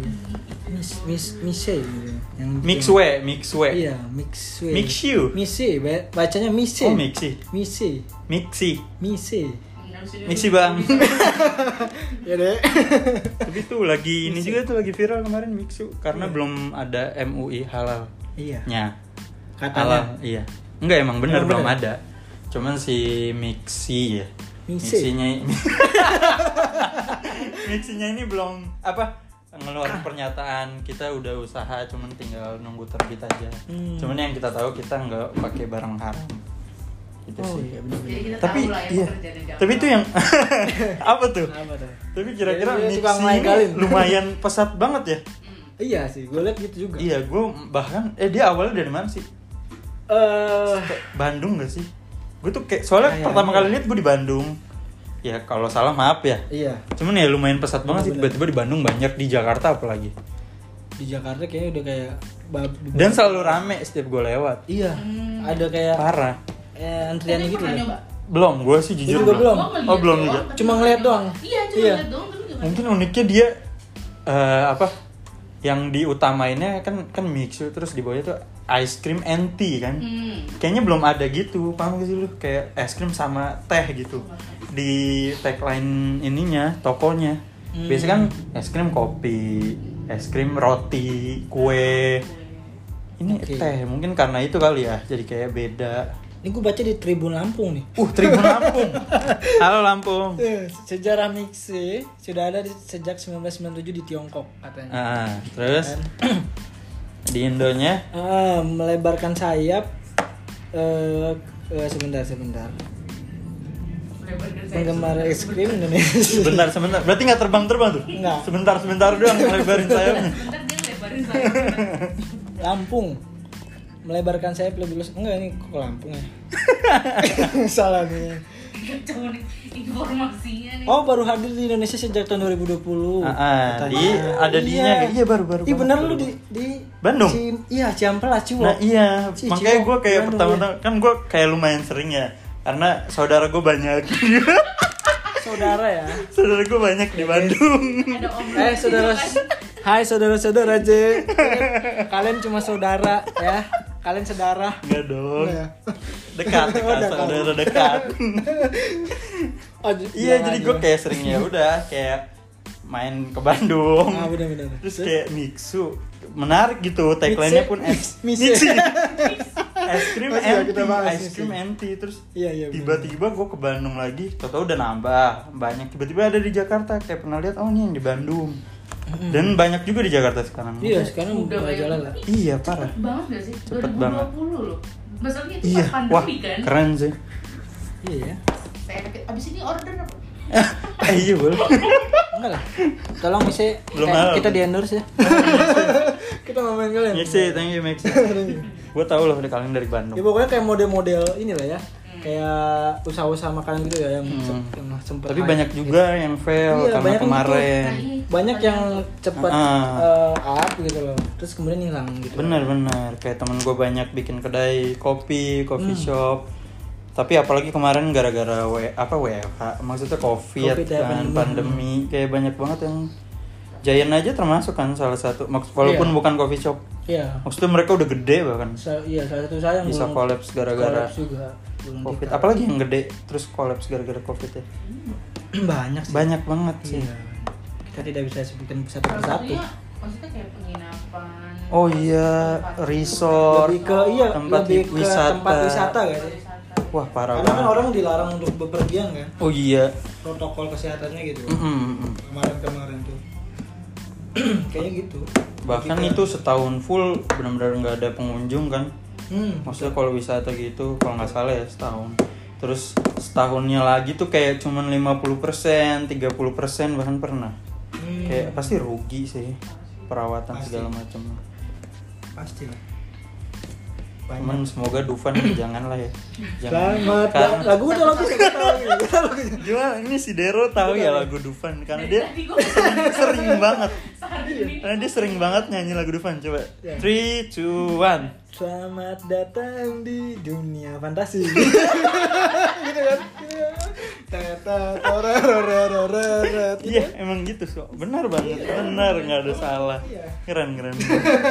mis mis mise gitu. Yang Mix way, mix way. Iya, mix way. Mix you. Mise, ba- bacanya mise. Oh mixi, Mise. mixi, Mise. mixi bang. Ya deh. Tapi tuh lagi ini juga tuh lagi viral kemarin mixu karena Iya. belum ada MUI halalnya. iya. Katanya. Halal, iya. Enggak emang bener Emang belum bener? ada. Cuman si mixi ya. Mixi? Mixinya Mixinya ini belum apa ngeluarin pernyataan kita udah usaha cuman tinggal nunggu terbit aja. Hmm. Cuman yang kita tahu kita nggak pakai barang haram. Gitu Oh sih. iya. Jadi kita Tapi ya iya. Tapi itu yang apa tuh? Apa tuh? Tapi kira-kira mixi ini lumayan pesat banget ya. Iya sih, gue liat gitu juga. Iya, gue bahkan eh dia awalnya dari mana sih? Eh, Kayak Bandung gak sih? Gue tuh kayak soalnya Kayaknya. pertama kali lihat gue di Bandung. Ya kalau salah maaf ya. iya. Cuman ya lumayan pesat banget sih Bener-bener. tiba-tiba di Bandung banyak di Jakarta apalagi. Di Jakarta kayaknya udah kayak bab- Dan selalu rame setiap gue lewat. Iya, Hmm. ada kayak Parah. eh, antrian Tapi gitu ya. Belum, gue sih jujur juga belum. Oh, belum juga. tapi Cuma ngeliat doang. Iya, cuma Iya. ngeliat doang Mungkin uniknya dia eh, apa? Yang diutamainnya kan kan mixu terus di bawahnya tuh ice cream and tea kan. Hmm. Kayaknya belum ada gitu, paham gak sih lu? Kayak es krim sama teh gitu Di tagline ininya, tokonya Hmm. Biasanya kan es krim kopi, es krim roti, kue Ini Oke. teh, mungkin karena itu kali ya, jadi kayak beda Ini gue baca di Tribun Lampung nih. Uh, Tribun Lampung. Halo Lampung. Eh, Sejarah mixe sudah ada di- sejak 1997 di Tiongkok katanya. Ah, terus? di Indonya Ah, melebarkan sayap eh eh, sebentar sebentar. Penggemar es krim Indonesia. sebentar sebentar. Berarti nggak terbang-terbang tuh? Nggak. Sebentar sebentar doang lebarin sayapnya. Bentar dia lebarin saya. Lampung melebarkan sayap lebih luas. Enggak ini kok Lampung ya? Salah nih. Kacau nih informasinya nih. Oh baru hadir di Indonesia sejak tahun 2020. Ah, ah, katanya. di ada dinya Iya. iya baru baru. Iya banget, bener baru lu di di Bandung? Cim- iya Ciamplas Ciwok. Nah iya, Ci- makanya gue kayak pertama-tama kan gue kayak lumayan sering ya, karena saudara gue banyak, Saudara ya. saudara gue banyak di Bandung. Ada om Eh saudara, hai saudara-saudara J. Kalian cuma saudara ya. Kalian saudara. Enggak dong, Iya. dekat, dekat, saudara dekat. Oh, iya, bilang jadi gue kayak sering ya udah kayak main ke Bandung. Ah benar-benar. Terus kayak mixu menarik gitu, tagline-nya pun es es krim ya, bahas es krim anti terus Iya iya. tiba-tiba gue ke Bandung lagi tau-tau udah nambah banyak tiba-tiba ada di Jakarta kayak pernah lihat oh ini yang di Bandung dan banyak juga di Jakarta sekarang Iya sekarang Udah banyak. jalan lah. iya parah Cepet banget gak sih? Cepet 2020 banget. loh. Masalahnya itu iya pas wah pandemi kan. keren sih Iya ya. Abis ini order apa? iya boleh Enggak lah. Tolong Mise Belum ada. kita di endorse ya. kita ngomongin kalian. Mixi, thank you Mixi gue tau loh kalian dari Bandung Ya pokoknya kayak model-model inilah ya. Kayak usaha-usaha makanan gitu ya yang, Hmm. se- yang sempet tapi banyak juga yang fail Iya, karena kemarin. Iya. banyak yang cepat Ah. eh, up gitu loh. Terus kemudian hilang gitu. Bener-bener kayak temen gue banyak bikin kedai kopi coffee Hmm. shop. Tapi apalagi kemarin gara-gara w apa WFH maksudnya covid, Covid ya, kan pandemi. pandemi kayak banyak banget yang Giant aja termasuk kan salah satu. Maks- walaupun Iya. bukan coffee shop. Iya. Maksudnya mereka udah gede bahkan. Sa- iya salah satu saya yang bisa collapse gara-gara collapse juga belum covid. apalagi yang gede terus collapse gara-gara covid ya. Banyak sih. Banyak banget sih. Iya. kita tidak bisa sebutkan satu persatu. Satunya maksudnya kayak penginapan. oh iya resort lebih ke iya tempat lebih ke wisata. tempat wisata gak sih? Wah parah karena kan orang dilarang untuk bepergian kan? Oh iya. Protokol kesehatannya gitu. Mm, mm, mm. kemarin-kemarin tuh. Kayaknya gitu. Bahkan Kita- itu setahun full benar-benar nggak ada pengunjung kan hmm. maksudnya kalau wisata gitu kalau nggak salah ya setahun. Terus setahunnya lagi tuh kayak cuman 50% 30% bahkan pernah. Hmm. kayak pasti rugi sih perawatan Pasti. segala macam. Pasti lah. Cuman semoga Dufan jangan lah ya. Selamat. Karena- datang. Lagu udah lagu saya tahu ini. Si Dero tahu ya lagu. Dufan karena dia sering, banget. Karena dia sering banget nyanyi lagu Dufan coba. Ya. three two one Selamat datang di dunia fantasi. gitu kan? Iya emang gitu so benar banget benar nggak ada salah Iya. keren keren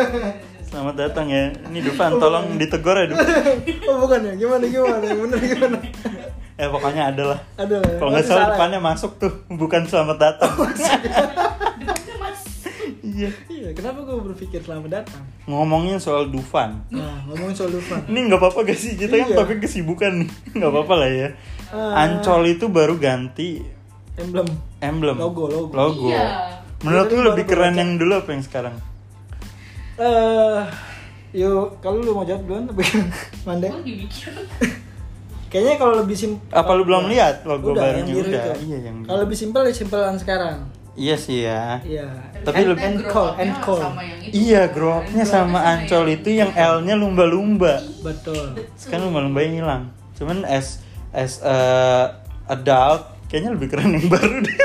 selamat datang ya ini Dufan tolong ditegur ya Dufan Oh bukan ya? Gimana gimana? Bener gimana? eh pokoknya ada lah Ada lah. ya? kalau nggak salah ya? depannya masuk tuh bukan selamat datang mas. Iya Iya, kenapa gue berpikir selamat datang? ngomongin soal Dufan Nah, ngomongin soal Dufan. ini nggak apa-apa gak sih kita kan Iya. topik kesibukan nih nggak apa-apa lah ya Ah. Ancol itu baru ganti Emblem. emblem Logo, logo. logo Iya. menurut lu lebih keren baca. yang dulu apa yang sekarang Eh, yuk, kalau lu mau jawab duluan apa gimana? Mandek. Kayaknya kalau lebih simpel. apa lu belum lihat logo Udah, barunya yang udah itu. iya yang Kalau lebih simpel ya simpelan sekarang. Iya sih ya Iya. Tapi And- lebih- and call, and call. sama yang itu. Iya, grow up-nya Grow sama Ancol itu yang L-nya lumba-lumba. Betul. Kan lumba-lumba yang hilang. Cuman as as a adult kayaknya lebih keren yang baru deh.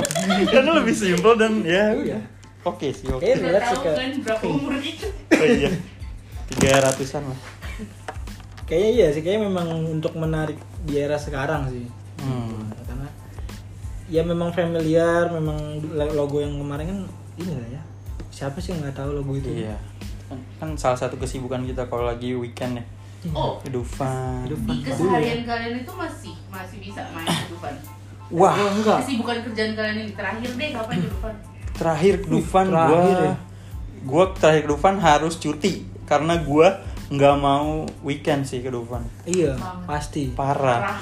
Karena lebih simple dan ya Iya. udah. Oke sih, oke. Eh, Udah relate sih tahu kan berapa umur kita. Oh, iya. Tiga ratusan lah. Kayaknya iya sih, kayaknya memang untuk menarik di era sekarang sih. Hmm. Ya memang familiar, memang logo yang kemarin kan ini lah ya. Siapa sih yang nggak tahu logo itu? Iya. Kan- Kan salah satu kesibukan kita kalau lagi weekend ya. Oh, Dufan. Dufan. di keseharian kalian itu masih masih bisa main kehidupan. Wah, Oh, enggak. Kesibukan kerjaan kalian ini terakhir deh kapan kehidupan? terakhir ke Dufan terakhir gua ya? gua terakhir ke Dufan harus cuti karena gua nggak mau weekend sih ke Dufan Iya, pasti. parah Parah.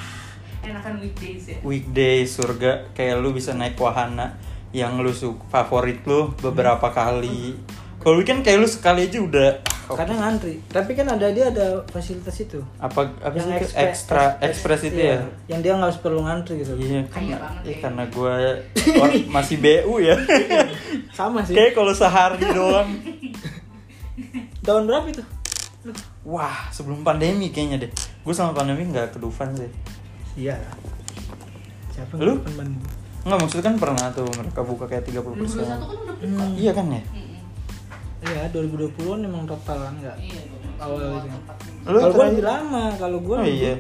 Enakan weekdays ya. weekday surga kayak lu bisa naik wahana yang lu suka favorit lu beberapa kali kalau weekend kayak lu sekali aja udah Kadang ngantri. Tapi kan ada dia ada fasilitas itu. apa apa sih itu? expre- ekstra ekspres itu iya, ya Yang dia nggak perlu ngantri gitu. iya Kaya karena banget eh, ya. karena gue masih BU ya Sama sih. kayak kalau sehari doang Tahun berapa itu? wah sebelum pandemi kayaknya deh gue sama pandemi nggak ke Dufan sih Iya. Siapa Lu? depan Bandung? nggak maksudnya kan pernah tuh mereka buka kayak 30% 2021 kan udah buka. Hmm. iya kan ya. Iya, 2020-an emang total kan enggak? Iya. Awal itu. Kalau gue lebih lama, kalau gue oh iya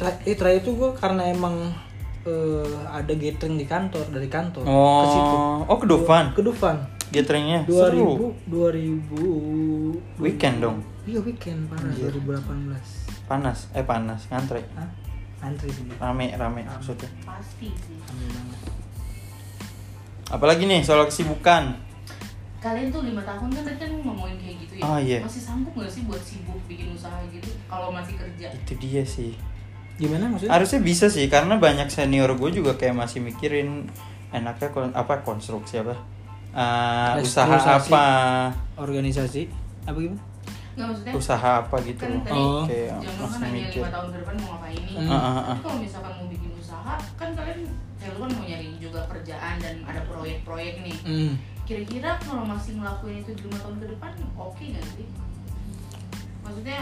eh terakhir itu gue karena emang eh, ada gathering di kantor dari kantor ke situ. oh oh ke Dufan Ke Dufan. gatheringnya 2000 seru 2000 weekend dong Iya weekend parah Anjir. 2018. Panas eh panas ngantre Hah? Antri sih. rame rame maksudnya Pasti sih. Rame banget. apalagi nih soal kesibukan Kalian tuh lima tahun kan tadi kan ngomongin kayak gitu ya. Oh, iya. Masih sanggup gak sih buat sibuk bikin usaha gitu kalau masih kerja? itu dia sih Gimana maksudnya? harusnya bisa sih karena banyak senior gue juga kayak masih mikirin enaknya kon- apa konstruksi apa Eh, usaha Restrukturisasi. apa Organisasi apa gimana? Nggak maksudnya usaha apa gitu kan tadi Oh. kayak Jamal kan mikir lima tahun ke depan mau ngapain nih. Hmm. Ah, ah. Tapi kalau misalkan mau bikin usaha, kan kalian ya lu kan mau nyari juga kerjaan dan ada proyek-proyek nih. Hmm. Kira-kira kalau masih ngelakuin itu di lima tahun ke depan, oke nggak sih? Maksudnya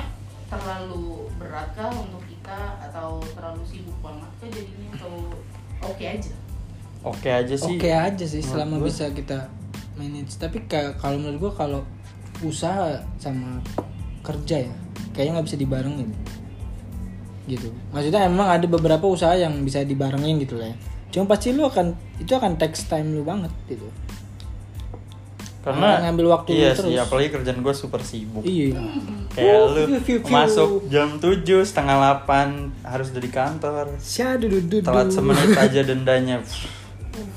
terlalu berat kah untuk kita atau terlalu sibuk banget kah jadinya atau oke aja? oke aja sih Oke aja sih selama gua. bisa kita manage. Tapi ka- kalau menurut gua kalau usaha sama kerja ya kayaknya nggak bisa dibarengin. Gitu. Maksudnya emang ada beberapa usaha yang bisa dibarengin gitu lah ya. Cuma pasti lu akan itu akan text time lu banget gitu. karena ngambil waktu iya lu sih terus. apalagi kerjaan gue super sibuk Iya. kayak lu view, view, view. masuk jam 7 setengah 8 harus udah di kantor telat semenit aja dendanya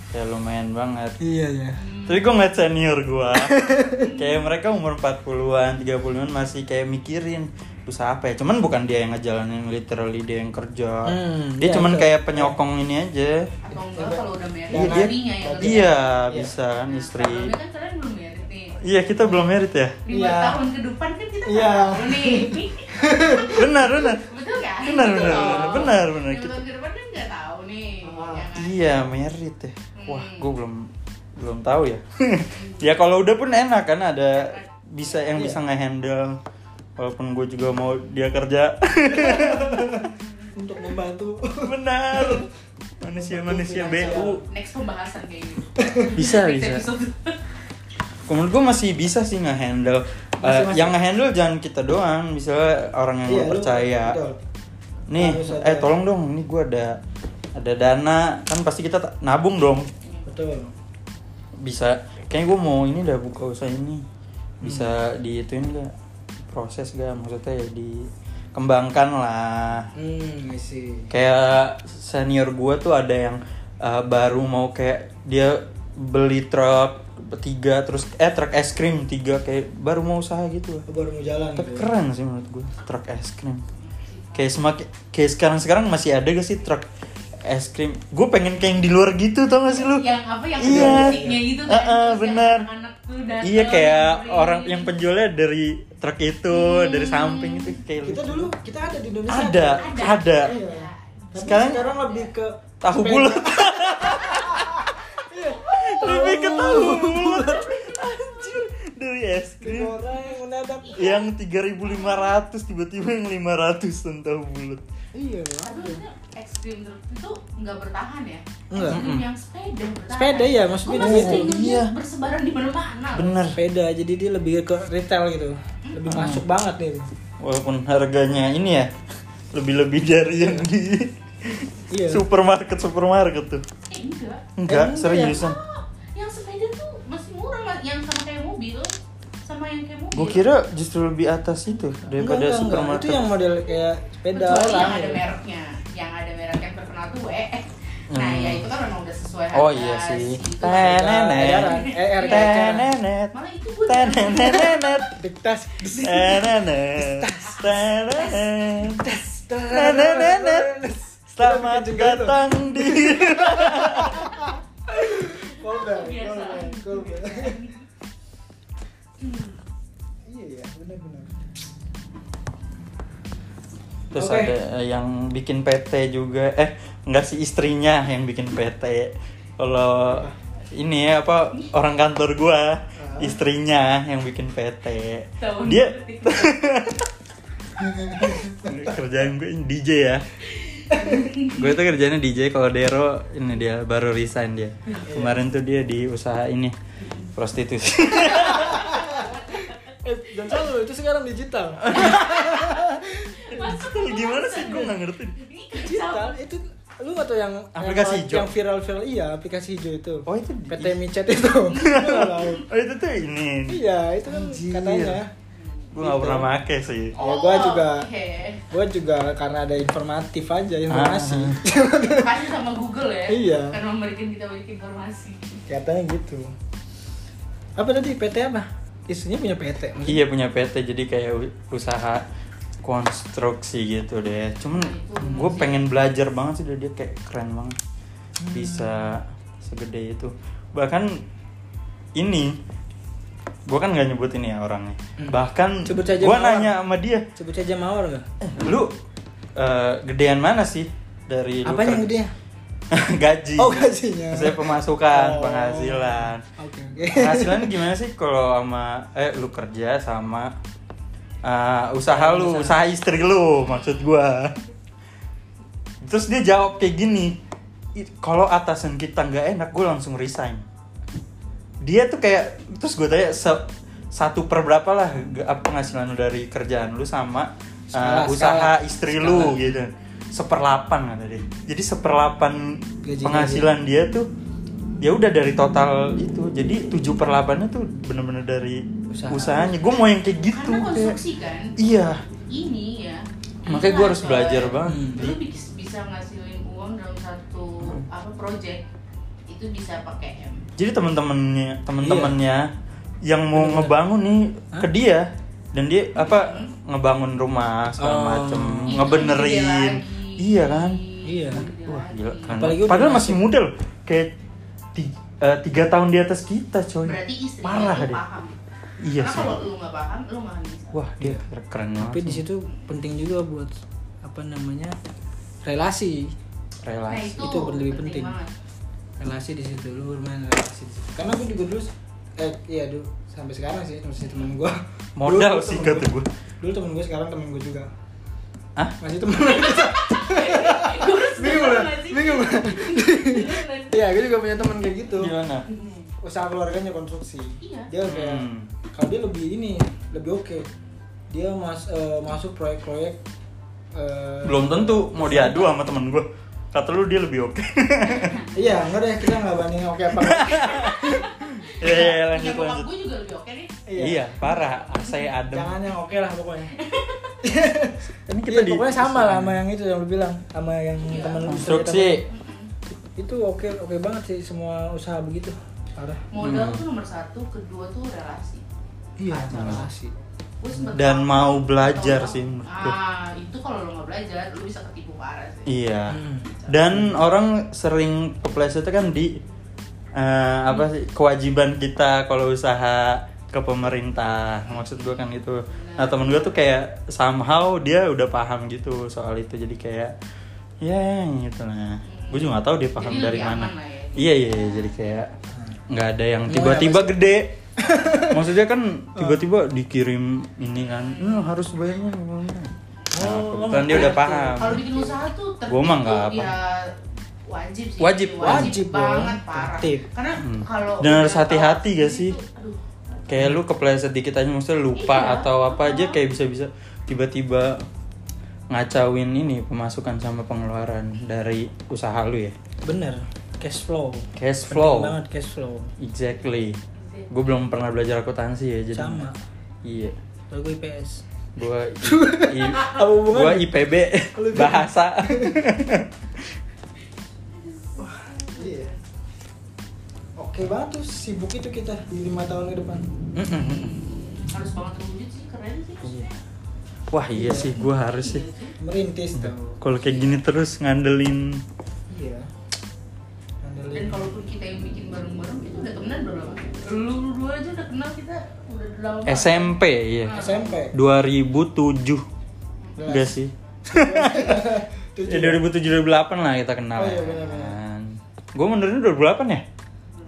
ya lumayan banget Iya ya. tapi gue ngeliat senior gue kayak mereka umur 40-an 30-an masih kayak mikirin usaha apa ya cuman bukan dia yang ngejalanin literally dia yang kerja Hmm, dia iya, cuman betul. kayak penyokong ini aja Atau enggak kalau udah married iya dia yang kerja? iya bisa kan istri Sebelumnya kan kalian belum married nih. iya kita belum merit ya Lima Iya. tahun ke depan kan kita Iya. nih. benar benar Betul kan? Benar, benar, benar, benar, benar. Lima tahun ke depan kan iya merit ya wah Hmm. gue belum belum tahu ya ya kalau udah pun enak kan ada bisa yang Iya. bisa ngehandle walaupun gue juga mau dia kerja Untuk membantu. benar manusia manusia BU Next pembahasan kayak gitu. bisa bisa menurut gue masih bisa sih ngehandle Eh, Masih, masih. yang ngehandle jangan kita doang misalnya orang yang Iya, lo lu- percaya betul. nih eh tolong dong ini gue ada ada dana kan pasti kita ta- nabung dong Betul. bisa kayaknya gue mau ini udah buka usaha ini bisa Hmm. diituin gak proses gak maksudnya ya dikembangkan lah Hmm, I see. kayak senior gue tuh ada yang uh, baru mau kayak dia beli truk tiga terus eh truk es krim tiga kayak baru mau usaha gitu baru mau jalan tapi gitu. ya. keren sih menurut gue truk es krim kayak semakin kayak sekarang sekarang masih ada gak sih truk es krim gue pengen kayak yang di luar gitu tau gak sih lu Yang apa yang Iya. ada musiknya gitu kan? Anak-anak tuh datang, Iya kayak beli. orang yang penjualnya dari truk itu, Hmm. dari samping itu kayak Kita lucu. dulu kita ada di Indonesia. ada, ada. Iya. Tapi Sekarang- sekarang, lebih ke Tahu bulat. Lebih ke tahu bulat. Dari es krim Orang yang mendadak. yang 3.500 tiba-tiba yang 500 dan tahu bulat. Iya. Tapi ada. maksudnya ekstrim truk itu nggak bertahan ya? Enggak. Yang sepeda bertahan. Sepeda ya, maksudnya Gua masih gitu. ingetnya Iya. bersebaran di mana-mana. Bener. Sepeda jadi dia lebih ke retail gitu. Lebih Hmm. masuk banget nih. Walaupun harganya ini ya lebih-lebih dari yang di Iya. supermarket supermarket tuh. Eh, enggak. Enggak, enggak seriusan. Ah, Gue kira justru lebih atas itu daripada Enggak, enggak, enggak. supermarket. Itu yang model kayak sepeda Kecuali orang. yang ada ya. mereknya yang ada merek yang terkenal tuh WE nah Hmm. ya itu kan memang udah sesuai harga Oh iya sih. Tenenet. Eh. Tenenet. malah itu gue Tenenet. Diktas. Tenenet. Tenenet. Tenenet. Selamat datang di Callback, Biasa. callback, Terus Oke. ada yang bikin PT juga. Eh enggak sih istrinya yang bikin PT kalau ini ya apa orang kantor gua istrinya yang bikin PT Tahun dia kerjaan gue ini DJ ya. Gue tuh kerjanya DJ kalau Dero ini dia baru resign dia. Kemarin tuh dia di usaha ini prostitusi. Eh, jangan salah itu sekarang digital. Gimana sih gue lu. nggak ngerti digital itu lu gak tau yang Aplikasi yang, hijau? yang viral viral iya aplikasi hijau itu oh itu di- PT micet itu oh itu tuh ini iya itu kan Anjir. katanya gue nggak pernah make sih Ya, gua juga- Oh, Oke. gua juga karena ada informatif aja informasi Ah. Kasih sama Google ya. Iya. Karena memberikan kita banyak informasi. katanya gitu apa tadi PT apa istrinya punya PT? Iya punya PT jadi kayak usaha konstruksi gitu deh. Cuman Itu gue pengen belajar banget sih dari dia kayak keren banget. Bisa segede itu. Bahkan ini gue kan nggak nyebut ini ya orangnya. Hmm. Bahkan gue nanya sama dia, sebut saja mawar nggak eh, lu eh, gedean mana sih dari lu apa yang kerja?" gede gaji. Oh, gajinya. Saya pemasukan, Oh. penghasilan. oke oke Penghasilannya gimana sih kalau sama eh lu kerja sama uh, usaha lu, usaha istri lu maksud gua. Terus dia jawab kayak gini, "I- kalau atasan kita nggak enak, gue langsung resign. Dia tuh kayak terus gue tanya "Se- satu per berapa lah penghasilan lu dari kerjaan lu sama uh, Skala, usaha skala. istri Skala. lu gitu. Seperlapan kata dia. Jadi seperlapan penghasilan dia tuh ya udah dari total itu jadi 7 per 8 tuh bener-bener dari Usaha. usahanya gue mau yang kayak gitu Karena kayak konstruksi kan. iya Ini ya. Makanya gua harus belajar banget. Lu bis- bisa ngasilin uang dalam satu apa project itu bisa pakai M. jadi teman-temannya teman-temannya yang mau Bener-bener. ngebangun nih ke Hah? dia dan dia apa ngebangun rumah segala Oh. macem Itu ngebenerin iya kan Iya. Wah gila Apalagi udah padahal masih muda loh kayak ti- eh, tiga tahun di atas kita coy. Berarti istri parah deh. paham. iya Karena sih. kalau lu nggak paham, lu bisa. wah dia keren banget tapi di situ penting juga buat apa namanya relasi. Nah relasi itu, Itu lebih penting. banget. relasi di situ lu bermain relasi di situ. karena gue juga dulu eh iya dulu sampai sekarang sih masih temen gue modal sih kata gue dulu temen gue sekarang temen gue juga. Ah masih temen bingung lah bingung lah? Iya gue juga punya temen kayak gitu. Gimana? Usaha keluarganya konstruksi. Iya. dia kayak Hmm. kalau dia lebih ini lebih oke. Dia mas eh, masuk proyek-proyek eh, belum tentu mau diadu sama temen gue kata lu dia lebih oke. Iya enggak deh kita nggak bandingin oke apa enggak. ya ya lanjut lanjut. gue juga lebih oke nih. iya. Parah saya adem. Jangan yang oke lah pokoknya. Ini kita kita di pokoknya sama lah sama yang itu yang lu bilang sama yang Iya. temen lu konstruksi itu oke oke banget sih semua usaha begitu parah Modal Hmm. tuh nomor satu, kedua tuh relasi. iya relasi Dan mau belajar sih menurut gua. Ah, itu kalau lu nggak belajar, lu bisa ketipu parah sih. iya Hmm. dan orang sering kepleset kan di eh, apa sih kewajiban kita kalau usaha ke pemerintah maksud gue kan itu nah temen gue tuh kayak somehow dia udah paham gitu soal itu jadi kayak ya gitu lah gue juga nggak tahu dia paham Jadi dari mana ya. iya iya iya, jadi kayak nggak ada yang tiba-tiba gede maksudnya kan tiba-tiba dikirim ini kan "Eh, harus bayarnya nah, Oh, kebetulan dia udah paham Kalau bikin usaha tuh Gua mah nggak apa. ya wajib sih. Wajib. Wajib banget dong, parah. tertib. Karena Hmm. kalau Dan harus hati-hati gak itu, sih? Aduh. kayak lu kepleset dikit aja maksudnya lupa Iya. atau apa aja kayak bisa-bisa tiba-tiba ngacauin ini pemasukan sama pengeluaran dari usaha lu ya? Bener cash flow. Cash Penting flow? banget cash flow. Exactly. Gue belum pernah belajar akuntansi ya jadi sama. Iya. Gue IPS gue i, gua IPB bahasa. Iya. Oke banget tuh sibuk itu kita di lima tahun ke depan. Harus banget terwujud sih keren sih. Maksudnya Wah iya sih, gue harus sih. Iya. Merintis tuh. Kalau kayak gini terus ngandelin Iya. dan Ngandelin. kalaupun kita yang bikin bareng-bareng kita udah temenan berapa lu dua aja udah kenal kita udah lama. SMP ya. SMP. 2007 Enggak sih. Tujuh. Ya 2007 2008 lah kita kenal. Oh, iya, benar-benar. Gue mundurin 2008 ya?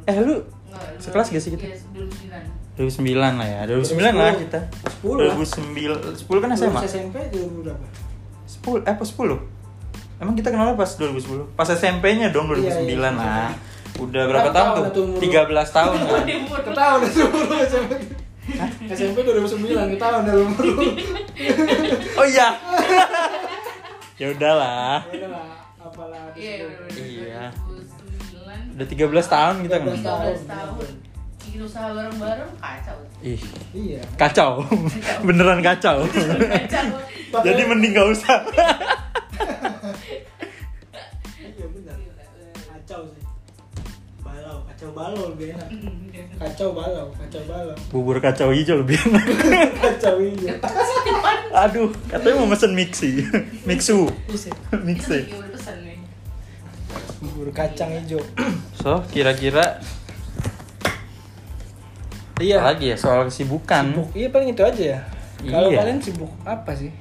Eh lu Nggak, Sekelas gak sih kita? Iya, 2009 2009 lah ya. 2009 lah 2010. kita. 10 lah. 2009 10 kan SMA. Lulus SMP dulu berapa? 10 eh pas 10. Emang kita kenalnya pas 2010. Pas SMP-nya dong 2009 Iya, iya. lah. Udah berapa tahun tahun tuh? itu umur lu? 13 tahun kan. Lu SMP. SMP 2009 ketahuan dari umur. Oh iya. ya udahlah. Ya udah lah, apalah iya. Iya. 2009 Udah 13 tahun kita 13 kenal. 13 tahun usaha bareng-bareng kacau Ih, Iya. kacau. Beneran kacau. kacau Jadi mending gak usah. Iya benar. Kacau sih. Balau, kacau balau lebih enak. Kacau balau, kacau balau. Bubur kacau hijau lebih enak. Kacau iya. Aduh, katanya mau mesen mixi. Mixu. Mixi. Iya, Bubur kacang hijau. So, kira-kira Iya. apa lagi ya soal kesibukan? Sibuk. Iya paling itu aja ya. Kalau Iya. kalian sibuk apa sih,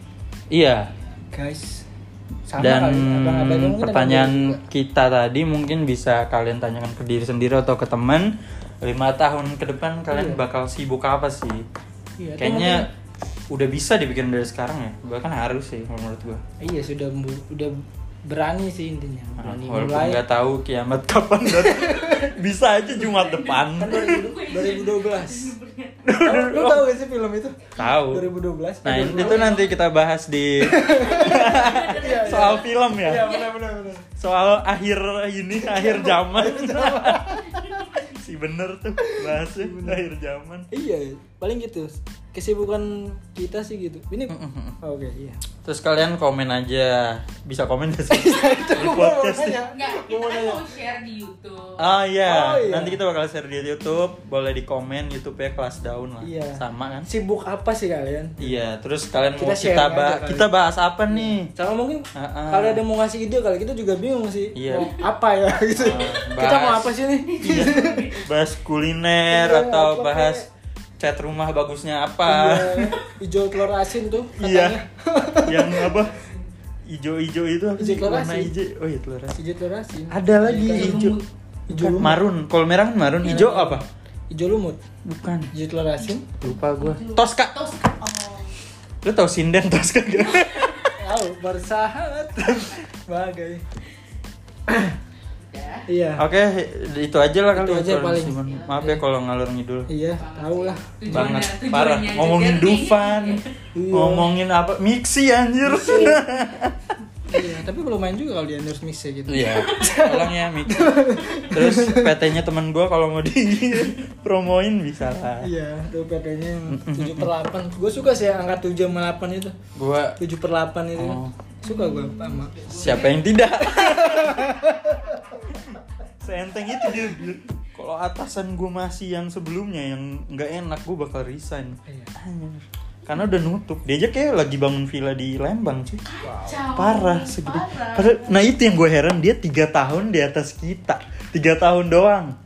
Iya. guys? Sama Dan kali. Ada pertanyaan kita tadi mungkin bisa kalian tanyakan ke diri sendiri atau ke teman. Lima tahun ke depan kalian Iya. bakal sibuk apa sih? Iya, Kayaknya udah bisa dibikin dari sekarang ya. Bahkan harus sih kalau menurut gua. Iya sudah udah berani sih intinya. Nah, Berani walaupun mulai. nggak tahu kiamat kapan datang. bisa aja Jumat depan. Kan 2012. Tahu- Lu tahu gak sih film itu? Tahu. 2012. Nah, itu tuh nanti kita bahas di soal film Iya ya. benar. Soal akhir ini, akhir zaman. si bener tuh bahasnya akhir zaman. Iya, paling gitu. Kesibukan kita sih gitu. Ini oh, oke, iya. Terus kalian komen aja, bisa komen gak sih? di podcast. Enggak, Gua kita mau kan nanya. mau share di YouTube Oh iya. Oh, iya. nanti kita bakal share di YouTube, boleh di komen YouTube ya kelas daun lah. Iya. Sama kan? Sibuk apa sih kalian? Iya, terus kalian mau Kita sharing kita bahas kali. kita bahas apa nih? Sama mungkin Ah, ah. kalau ada mau ngasih ide kali kita juga bingung sih. Iya. Mau apa ya gitu. Ah, kita mau apa sih nih? Iya. bahas kuliner Iya, atau bahas kayak- cat rumah bagusnya apa? Iya, hijau telur asin tuh Iya. katanya. yang apa? Ijo-ijo itu apa sih? Hijau telur Warna asin. hijau. Oh iya telur asin. hijau telur asin. Ada lagi Bukan, lumut. marun. Kalau merah kan marun. Hijau apa? Hijau lumut. Bukan. Hijau telur asin. Lupa gua. Tosca. Tosca oh Lu tau sinden Tosca gak? Tahu, bersahabat. Bagai. Ya Iya. Oke, itu aja lah kali. Itu ya aja kalau paling. Maaf ya kalau ngalur ngidul. Iya, tahu lah. Banget tujuannya parah. Ngomongin. Dufan, Iya. ngomongin apa? Mixi anjir. Iya, tapi lumayan juga kalau di endorse mix ya gitu. Iya, tolong ya Mixi. Terus PT-nya temen gua kalau mau di promoin bisa lah. Iya, tuh PT-nya 7 per 8 Gue suka sih angka 7 sama 8 itu Gua 7 per 8 itu Oh. Suka gue sama siapa yang tidak? Seenteng itu dia. dia. Kalau atasan gue masih yang sebelumnya yang nggak enak gue bakal resign. Iya. Anjir. Karena udah nutup. Dia aja kayak lagi bangun villa di Lembang sih. Kacau. Parah segede. Parah. Nah itu yang gue heran dia tiga tahun di atas kita. Tiga tahun doang.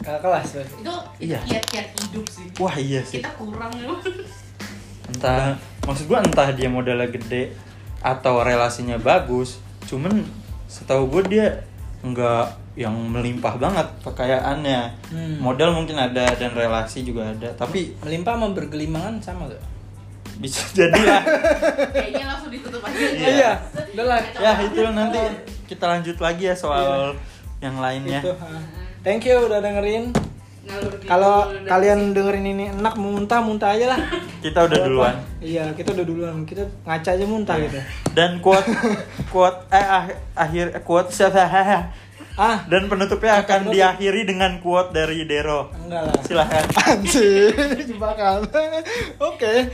Kakak kelas tuh itu itu Iya. kiat-kiat hidup sih Wah iya sih. kita kurang ya Entah maksud gue entah dia modalnya gede atau relasinya bagus. Cuman setahu gue dia nggak yang melimpah banget kekayaannya. Hmm. Modal mungkin ada dan relasi juga ada. Tapi Melimpah sama bergelimangan sama gak? Bisa jadi lah. kayaknya langsung ditutup aja Iya. udah lah ya itu nanti kita lanjut lagi ya soal yang lainnya. Itu. Thank you udah dengerin Kalau udah kalian dengerin ini enak mau muntah, muntah aja lah Kita udah duluan. Iya, kita udah duluan Kita ngaca aja muntah gitu Dan quote quote eh ah- akhir quote Ah, dan penutupnya akan Penutup. diakhiri dengan quote dari Dero. enggak lah Silahkan. Anjir, jebakan. Oke.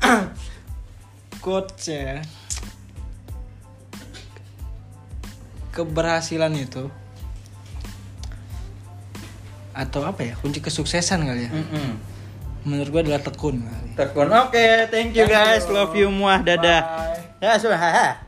quotes ya keberhasilan itu. Atau apa ya? Kunci kesuksesan kali ya. Mm-hmm. menurut gue adalah tekun kali. tekun. Oke okay, thank you thank guys. you. love you muah. Dadah. Bye. ya sudah.